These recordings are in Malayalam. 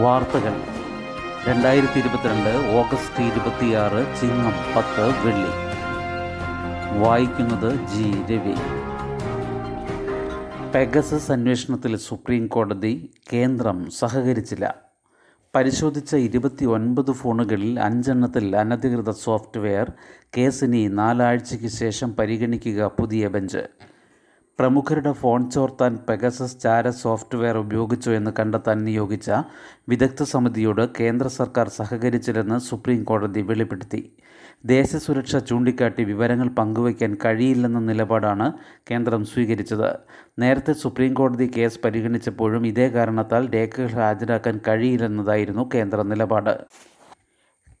വാർത്തകൾ. രണ്ടായിരത്തി ഇരുപത്തിരണ്ട് ഓഗസ്റ്റ് ഇരുപത്തിയാറ് ചിങ്ങം പത്ത് വെള്ളി. വായിക്കുന്നത് ജി. രവി. പെഗസസ് അന്വേഷണത്തിൽ സുപ്രീം കോടതി കേന്ദ്രം സഹകരിച്ചില്ല. പരിശോധിച്ച ഇരുപത്തി ഒൻപത് ഫോണുകളിൽ അഞ്ചെണ്ണത്തിൽ അനധികൃത സോഫ്റ്റ്വെയർ കേസിനി നാലാഴ്ചയ്ക്ക് ശേഷം പരിഗണിക്കുക പുതിയ ബെഞ്ച്. പ്രമുഖരുടെ ഫോൺ ചോർത്താൻ പെഗസസ് ചാര സോഫ്റ്റ്വെയർ ഉപയോഗിച്ചു എന്ന് കണ്ടെത്താൻ നിയോഗിച്ച വിദഗ്ധ സമിതിയോട് കേന്ദ്ര സർക്കാർ സഹകരിച്ചില്ലെന്ന് സുപ്രീം കോടതി വെളിപ്പെടുത്തി ദേശസുരക്ഷ ചൂണ്ടിക്കാട്ടി വിവരങ്ങൾ പങ്കുവയ്ക്കാൻ കഴിയില്ലെന്ന നിലപാടാണ് കേന്ദ്രം സ്വീകരിച്ചത്. നേരത്തെ സുപ്രീം കോടതി കേസ് പരിഗണിച്ചപ്പോഴും ഇതേ കാരണത്താൽ രേഖകൾ ഹാജരാക്കാൻ കഴിയില്ലെന്നതായിരുന്നു കേന്ദ്ര നിലപാട്.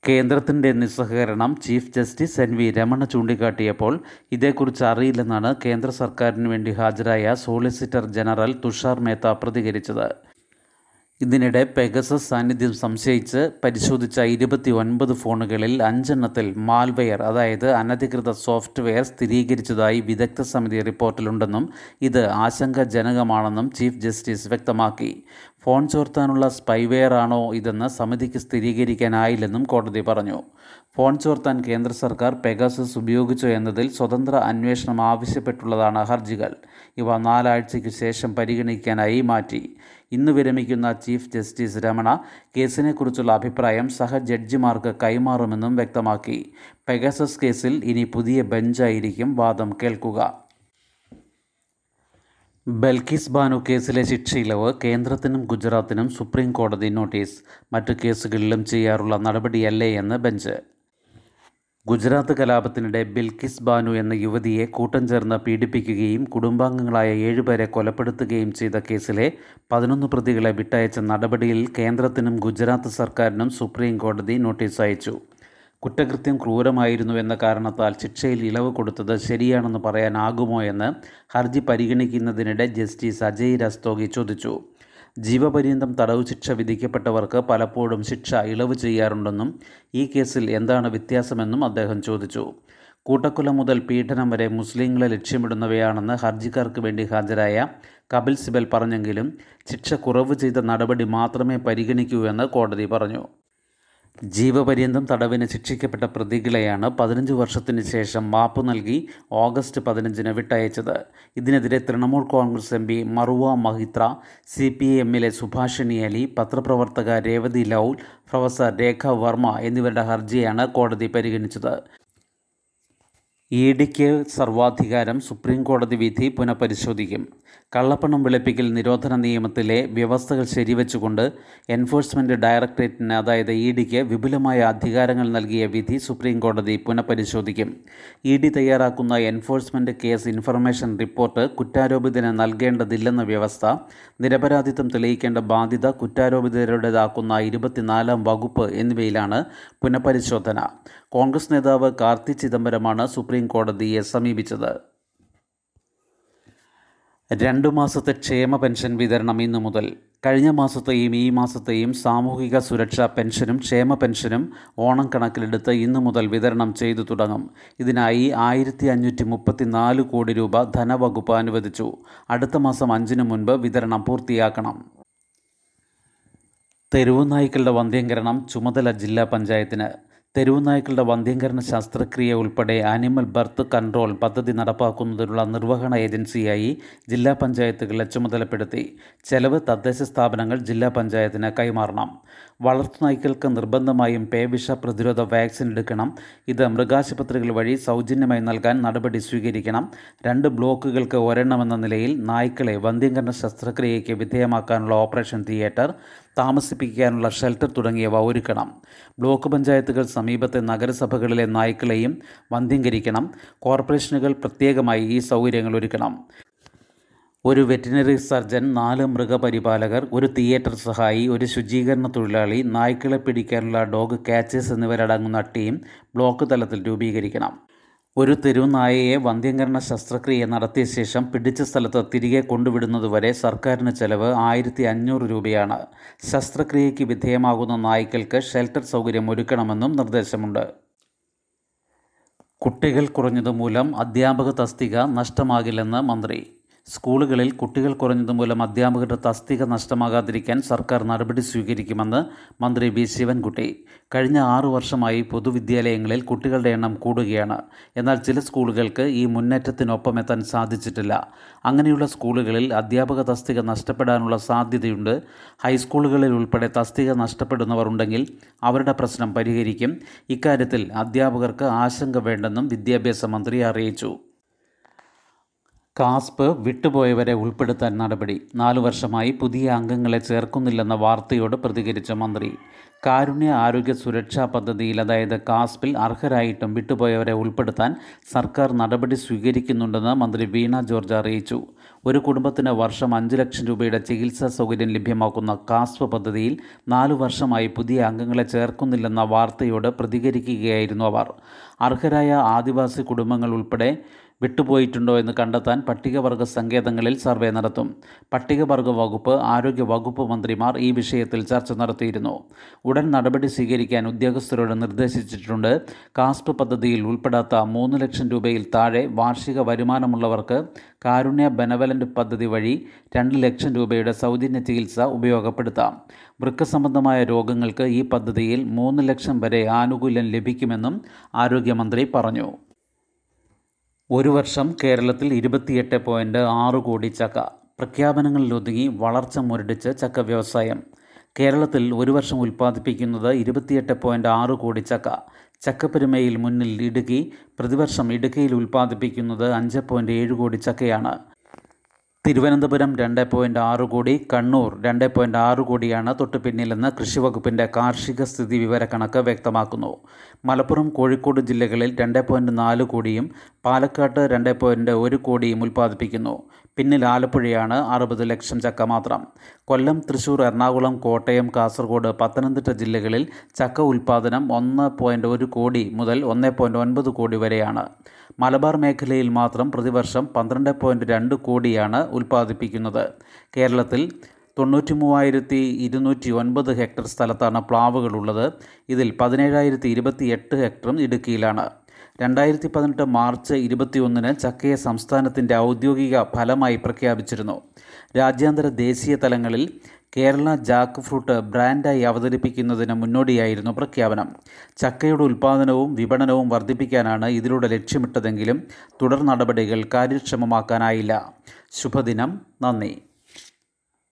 കേന്ദ്രത്തിന്റെ നിസ്സഹകരണം chief justice N V Ramana ചൂണ്ടിക്കാട്ടിയപ്പോൾ ഇതേക്കുറിച്ച് അറിയില്ലെന്നാണ് കേന്ദ്ര സർക്കാരിന് വേണ്ടി ഹാജരായ സോളിസിറ്റർ ജനറൽ തുഷാർ മേത്ത പ്രതികരിച്ചത്. ഇതിനിടെ പെഗസസ് സാന്നിധ്യം സംശയിച്ച് പരിശോധിച്ച ഇരുപത്തി ഒൻപത് ഫോണുകളിൽ അഞ്ചെണ്ണത്തിൽ മാൽവെയർ അതായത് അനധികൃത സോഫ്റ്റ്വെയർ സ്ഥിരീകരിച്ചതായി വിദഗ്ധ സമിതി റിപ്പോർട്ടിലുണ്ടെന്നും ഇത് ആശങ്കാജനകമാണെന്നും ചീഫ് ജസ്റ്റിസ് വ്യക്തമാക്കി. ഫോൺ ചോർത്താനുള്ള സ്പൈവെയർ ആണോ ഇതെന്ന് സമിതിക്ക് സ്ഥിരീകരിക്കാനായില്ലെന്നും കോടതി പറഞ്ഞു. ഫോൺ ചോർത്താൻ കേന്ദ്ര സർക്കാർ പെഗാസസ് ഉപയോഗിച്ചോ എന്നതിൽ സ്വതന്ത്ര അന്വേഷണം ആവശ്യപ്പെട്ടുള്ളതാണ് ഹർജികൾ. ഇവ നാലാഴ്ചയ്ക്ക് ശേഷം പരിഗണിക്കാനായി മാറ്റി. ഇന്ന് വിരമിക്കുന്ന ചീഫ് ജസ്റ്റിസ് രമണ കേസിനെക്കുറിച്ചുള്ള അഭിപ്രായം സഹ ജഡ്ജിമാർക്ക് കൈമാറുമെന്നും വ്യക്തമാക്കി. പെഗസസ് കേസിൽ ഇനി പുതിയ ബെഞ്ചായിരിക്കും വാദം കേൾക്കുക. ബൽക്കിസ് ബാനു കേസിലെ ശിക്ഷയിളവ് കേന്ദ്രത്തിനും ഗുജറാത്തിനും സുപ്രീം കോടതി നോട്ടീസ്. മറ്റു കേസുകളിലും ചെയ്യാറുള്ള നടപടിയല്ലേ എന്ന് ബെഞ്ച്. ഗുജറാത്ത് കലാപത്തിനിടെ ബിൽക്കിസ് ബാനു എന്ന യുവതിയെ കൂട്ടം ചേർന്ന് പീഡിപ്പിക്കുകയും കുടുംബാംഗങ്ങളായ ഏഴുപേരെ കൊലപ്പെടുത്തുകയും ചെയ്ത കേസിലെ പതിനൊന്ന് പ്രതികളെ വിട്ടയച്ച നടപടിയിൽ കേന്ദ്രത്തിനും ഗുജറാത്ത് സർക്കാരിനും സുപ്രീം കോടതി നോട്ടീസ് അയച്ചു. കുറ്റകൃത്യം ക്രൂരമായിരുന്നു എന്ന കാരണത്താൽ ശിക്ഷയിൽ ഇളവ് കൊടുത്തത് ശരിയാണെന്ന് പറയാനാകുമോ എന്ന് ഹർജി പരിഗണിക്കുന്നതിനിടെ ജസ്റ്റിസ് അജയ് രസ്തോഗി ചോദിച്ചു. ജീവപര്യന്തം തടവ് ശിക്ഷ വിധിക്കപ്പെട്ടവർക്ക് പലപ്പോഴും ശിക്ഷ ഇളവ് ചെയ്യാറുണ്ടെന്നും ഈ കേസിൽ എന്താണ് വ്യത്യാസമെന്നും അദ്ദേഹം ചോദിച്ചു. കൂട്ടക്കൊല മുതൽ പീഡനം വരെ മുസ്ലിങ്ങളെ ലക്ഷ്യമിടുന്നവയാണെന്ന് ഹർജിക്കാർക്ക് വേണ്ടി ഹാജരായ കപിൽ സിബൽ പറഞ്ഞെങ്കിലും ശിക്ഷ കുറവ് ചെയ്ത നടപടി മാത്രമേ പരിഗണിക്കൂ എന്ന് കോടതി പറഞ്ഞു. ജീവപര്യന്തം തടവിന് ശിക്ഷിക്കപ്പെട്ട പ്രതികളെയാണ് പതിനഞ്ച് വർഷത്തിന് ശേഷം മാപ്പ് നൽകി ഓഗസ്റ്റ് പതിനഞ്ചിന് വിട്ടയച്ചത്. ഇതിനെതിരെ Trinamool Congress M P Mahua Moitra C P എമ്മിലെ സുഭാഷിണി അലി പത്രപ്രവർത്തക രേവതി ലൗൽ പ്രൊഫസർ രേഖ വർമ്മ എന്നിവരുടെ ഹർജിയാണ് കോടതി പരിഗണിച്ചത്. ഇ ഡിക്ക് സർവാധികാരം സുപ്രീംകോടതി വിധി പുനഃപരിശോധിക്കും. കള്ളപ്പണം വെളുപ്പിക്കൽ നിരോധന നിയമത്തിലെ വ്യവസ്ഥകൾ ശരിവെച്ചുകൊണ്ട് എൻഫോഴ്സ്മെന്റ് ഡയറക്ടറേറ്റിന് അതായത് ഇ ഡിക്ക് വിപുലമായ അധികാരങ്ങൾ നൽകിയ വിധി സുപ്രീംകോടതി പുനഃപരിശോധിക്കും. ഇ ഡി തയ്യാറാക്കുന്ന എൻഫോഴ്സ്മെന്റ് കേസ് ഇൻഫർമേഷൻ റിപ്പോർട്ട് കുറ്റാരോപിതന് നൽകേണ്ടതില്ലെന്ന വ്യവസ്ഥ നിരപരാധിത്വം തെളിയിക്കേണ്ട ബാധ്യത കുറ്റാരോപിതരുടേതാക്കുന്ന ഇരുപത്തിനാലാം വകുപ്പ് എന്നിവയിലാണ് പുനഃപരിശോധന. കോൺഗ്രസ് നേതാവ് കാർത്തി ചിദംബരമാണ് സുപ്രീം കോടതിയെ സമീപിച്ചത്. രണ്ടു മാസത്തെ ക്ഷേമ പെൻഷൻ വിതരണം ഇന്നു മുതൽ. കഴിഞ്ഞ മാസത്തെയും ഈ മാസത്തെയും സാമൂഹിക സുരക്ഷാ പെൻഷനും ക്ഷേമ പെൻഷനും ഓണം കണക്കിലെടുത്ത് ഇന്നു മുതൽ വിതരണം ചെയ്തു തുടങ്ങും. ഇതിനായി ആയിരത്തി അഞ്ഞൂറ്റി മുപ്പത്തി നാല് കോടി രൂപ ധനവകുപ്പ് അനുവദിച്ചു. അടുത്ത മാസം അഞ്ചിന് മുൻപ് വിതരണം പൂർത്തിയാക്കണം. തെരുവുനായ്ക്കളുടെ വന്ധ്യംകരണം ചുമതല ജില്ലാ പഞ്ചായത്തിന്. തെരുവുനായ്ക്കളുടെ വന്ധ്യംകരണ ശസ്ത്രക്രിയ ഉൾപ്പെടെ ആനിമൽ ബർത്ത് കൺട്രോൾ പദ്ധതി നടപ്പാക്കുന്നതിനുള്ള നിർവഹണ ഏജൻസിയായി ജില്ലാ പഞ്ചായത്തുകളെ ചുമതലപ്പെടുത്തി. ചെലവ് തദ്ദേശ സ്ഥാപനങ്ങൾ ജില്ലാ പഞ്ചായത്തിന് കൈമാറണം. വളർത്തുനായ്ക്കൾക്ക് നിർബന്ധമായും പേവിഷ പ്രതിരോധ വാക്സിൻ എടുക്കണം. ഇത് മൃഗാശുപത്രികൾ വഴി സൗജന്യമായി നൽകാൻ നടപടി സ്വീകരിക്കണം. രണ്ട് ബ്ലോക്കുകൾക്ക് ഒരെണ്ണമെന്ന നിലയിൽ നായ്ക്കളെ വന്ധ്യംകരണ ശസ്ത്രക്രിയയ്ക്ക് വിധേയമാക്കാനുള്ള ഓപ്പറേഷൻ തിയേറ്റർ താമസിപ്പിക്കാനുള്ള ഷെൽട്ടർ തുടങ്ങിയവ ഒരുക്കണം. ബ്ലോക്ക് പഞ്ചായത്തുകൾ സമീപത്തെ നഗരസഭകളിലെ നായ്ക്കളെയും വന്ധ്യംകരിക്കണം. കോർപ്പറേഷനുകൾ പ്രത്യേകമായി ഈ സൗകര്യങ്ങൾ ഒരുക്കണം. ഒരു വെറ്റിനറി സർജൻ നാല് മൃഗപരിപാലകർ ഒരു തിയേറ്റർ സഹായി ഒരു ശുചീകരണ തൊഴിലാളി നായ്ക്കളെ പിടിക്കാനുള്ള ഡോഗ് കാച്ചേഴ്സ് എന്നിവരടങ്ങുന്ന ടീം ബ്ലോക്ക് തലത്തിൽ രൂപീകരിക്കണം. ഒരു തെരുവുനായയെ വന്ധ്യംകരണ ശസ്ത്രക്രിയ നടത്തിയ ശേഷം പിടിച്ച സ്ഥലത്ത് തിരികെ കൊണ്ടുവിടുന്നതുവരെ സർക്കാരിന് ചെലവ് ആയിരത്തി അഞ്ഞൂറ് രൂപയാണ്. ശസ്ത്രക്രിയയ്ക്ക് വിധേയമാകുന്ന നായ്ക്കൾക്ക് ഷെൽട്ടർ സൗകര്യം ഒരുക്കണമെന്നും നിർദ്ദേശമുണ്ട്. കുട്ടികൾ കുറഞ്ഞതുമൂലം അധ്യാപക തസ്തിക നഷ്ടമാകില്ലെന്ന് മന്ത്രി സ്കൂളുകളിൽ കുട്ടികൾ കുറഞ്ഞതുമൂലം അധ്യാപകരുടെ തസ്തിക നഷ്ടമാകാതിരിക്കാൻ സർക്കാർ നടപടി സ്വീകരിക്കുമെന്ന് മന്ത്രി വി ശിവൻകുട്ടി. കഴിഞ്ഞ ആറു വർഷമായി പൊതുവിദ്യാലയങ്ങളിൽ കുട്ടികളുടെ എണ്ണം കൂടുകയാണ്. എന്നാൽ ചില സ്കൂളുകൾക്ക് ഈ മുന്നേറ്റത്തിനൊപ്പം എത്താൻ സാധിച്ചിട്ടില്ല. അങ്ങനെയുള്ള സ്കൂളുകളിൽ അധ്യാപക തസ്തിക നഷ്ടപ്പെടാനുള്ള സാധ്യതയുണ്ട്. ഹൈസ്കൂളുകളിൽ ഉൾപ്പെടെ തസ്തിക നഷ്ടപ്പെടുന്നവർ ഉണ്ടെങ്കിൽ അവരുടെ പ്രശ്നം പരിഹരിക്കും. ഇക്കാര്യത്തിൽ അധ്യാപകർക്ക് ആശങ്ക വേണ്ടെന്നും വിദ്യാഭ്യാസ മന്ത്രി അറിയിച്ചു. കാസ്പ് വിട്ടുപോയവരെ ഉൾപ്പെടുത്താൻ നടപടി. നാലു വർഷമായി പുതിയ അംഗങ്ങളെ ചേർക്കുന്നില്ലെന്ന വാർത്തയോട് പ്രതികരിച്ച മന്ത്രി. കാരുണ്യ ആരോഗ്യ സുരക്ഷാ പദ്ധതിയിൽ അതായത് കാസ്പിൽ അർഹരായിട്ടും വിട്ടുപോയവരെ ഉൾപ്പെടുത്താൻ സർക്കാർ നടപടി സ്വീകരിക്കുന്നുണ്ടെന്ന് മന്ത്രി വീണ ജോർജ് അറിയിച്ചു. ഒരു കുടുംബത്തിന് വർഷം അഞ്ച് ലക്ഷം രൂപയുടെ ചികിത്സാ സൗകര്യം ലഭ്യമാക്കുന്ന കാസ്പ് പദ്ധതിയിൽ നാലു വർഷമായി പുതിയ അംഗങ്ങളെ ചേർക്കുന്നില്ലെന്ന വാർത്തയോട് പ്രതികരിക്കുകയായിരുന്നു അവർ. അർഹരായ ആദിവാസി കുടുംബങ്ങൾ ഉൾപ്പെടെ വിട്ടുപോയിട്ടുണ്ടോ എന്ന് കണ്ടെത്താൻ പട്ടികവർഗ സങ്കേതങ്ങളിൽ സർവേ നടത്തും. പട്ടികവർഗ വകുപ്പ് ആരോഗ്യ വകുപ്പ് മന്ത്രിമാർ ഈ വിഷയത്തിൽ ചർച്ച നടത്തിയിരുന്നു. ഉടൻ നടപടി സ്വീകരിക്കാൻ ഉദ്യോഗസ്ഥരോട് നിർദ്ദേശിച്ചിട്ടുണ്ട്. കാസ്റ്റ് പദ്ധതിയിൽ ഉൾപ്പെടാത്ത മൂന്ന് ലക്ഷം രൂപയിൽ താഴെ വാർഷിക വരുമാനമുള്ളവർക്ക് കാരുണ്യ ബെനവലന്റ് പദ്ധതി വഴി രണ്ട് ലക്ഷം രൂപയുടെ സൗജന്യ ചികിത്സ ഉപയോഗപ്പെടുത്താം. വൃക്ക സംബന്ധമായ രോഗങ്ങൾക്ക് ഈ പദ്ധതിയിൽ മൂന്ന് ലക്ഷം വരെ ആനുകൂല്യം ലഭിക്കുമെന്നും ആരോഗ്യമന്ത്രി പറഞ്ഞു. ഒരു വർഷം കേരളത്തിൽ ഇരുപത്തിയെട്ട് പോയിന്റ് ആറ് കോടി ചക്ക പ്രഖ്യാപനങ്ങളിലൊതുങ്ങി വളർച്ച മുരടിച്ച് ചക്ക വ്യവസായം. കേരളത്തിൽ ഒരു വർഷം ഉൽപ്പാദിപ്പിക്കുന്നത് ഇരുപത്തിയെട്ട് പോയിന്റ് ആറ് കോടി ചക്ക. ചക്കപ്പെരുമയിൽ മുന്നിൽ ഇടുക്കി പ്രതിവർഷം ഇടുക്കിയിൽ ഉൽപ്പാദിപ്പിക്കുന്നത് അഞ്ച് ഏഴ് കോടി ചക്കയാണ്. തിരുവനന്തപുരം രണ്ട് പോയിന്റ് ആറ് കോടി കണ്ണൂർ രണ്ട് പോയിന്റ് ആറ് കോടിയാണ് തൊട്ടു പിന്നിലെന്ന് കൃഷിവകുപ്പിന്റെ കാർഷിക സ്ഥിതി വിവര വിവരക്കണക്ക് വ്യക്തമാക്കുന്നു. മലപ്പുറം കോഴിക്കോട് ജില്ലകളിൽ രണ്ട് പോയിന്റ് നാല് കോടിയും പാലക്കാട്ട് രണ്ട് പോയിന്റ് ഒരു കോടിയും ഉൽപ്പാദിപ്പിക്കുന്നു. പിന്നിൽ ആലപ്പുഴയാണ് അറുപത് ലക്ഷം ചക്ക മാത്രം. കൊല്ലം തൃശൂർ എറണാകുളം കോട്ടയം കാസർഗോഡ് പത്തനംതിട്ട ജില്ലകളിൽ ചക്ക ഉൽപ്പാദനം ഒന്ന് പോയിന്റ് ഒരു കോടി മുതൽ ഒന്ന് പോയിന്റ് ഒൻപത് കോടി വരെയാണ്. മലബാർ മേഖലയിൽ മാത്രം പ്രതിവർഷം പന്ത്രണ്ട് പോയിന്റ് രണ്ട് കോടിയാണ് ഉൽപ്പാദിപ്പിക്കുന്നത്. കേരളത്തിൽ തൊണ്ണൂറ്റി മൂവായിരത്തി ഇരുന്നൂറ്റി ഒൻപത് ഹെക്ടർ സ്ഥലത്താണ് പ്ലാവുകളുള്ളത് ഇതിൽ പതിനേഴായിരത്തി ഇരുപത്തി എട്ട് ഹെക്ടറും ഇടുക്കിയിലാണ്. രണ്ടായിരത്തി പതിനെട്ട് മാർച്ച് ഇരുപത്തിയൊന്നിന് ചക്കയെ സംസ്ഥാനത്തിന്റെ ഔദ്യോഗിക ഫലമായി പ്രഖ്യാപിച്ചിരുന്നു. രാജ്യാന്തര ദേശീയ തലങ്ങളിൽ കേരള ജാക്ക് ഫ്രൂട്ട് ബ്രാൻഡായി അവതരിപ്പിക്കുന്നതിന് മുന്നോടിയായിരുന്നു പ്രഖ്യാപനം. ചക്കയുടെ ഉൽപ്പാദനവും വിപണനവും വർദ്ധിപ്പിക്കാനാണ് ഇതിലൂടെ ലക്ഷ്യമിട്ടതെങ്കിലും തുടർ നടപടികൾ കാര്യക്ഷമമാക്കാനായില്ല. ശുഭദിനം. നന്ദി.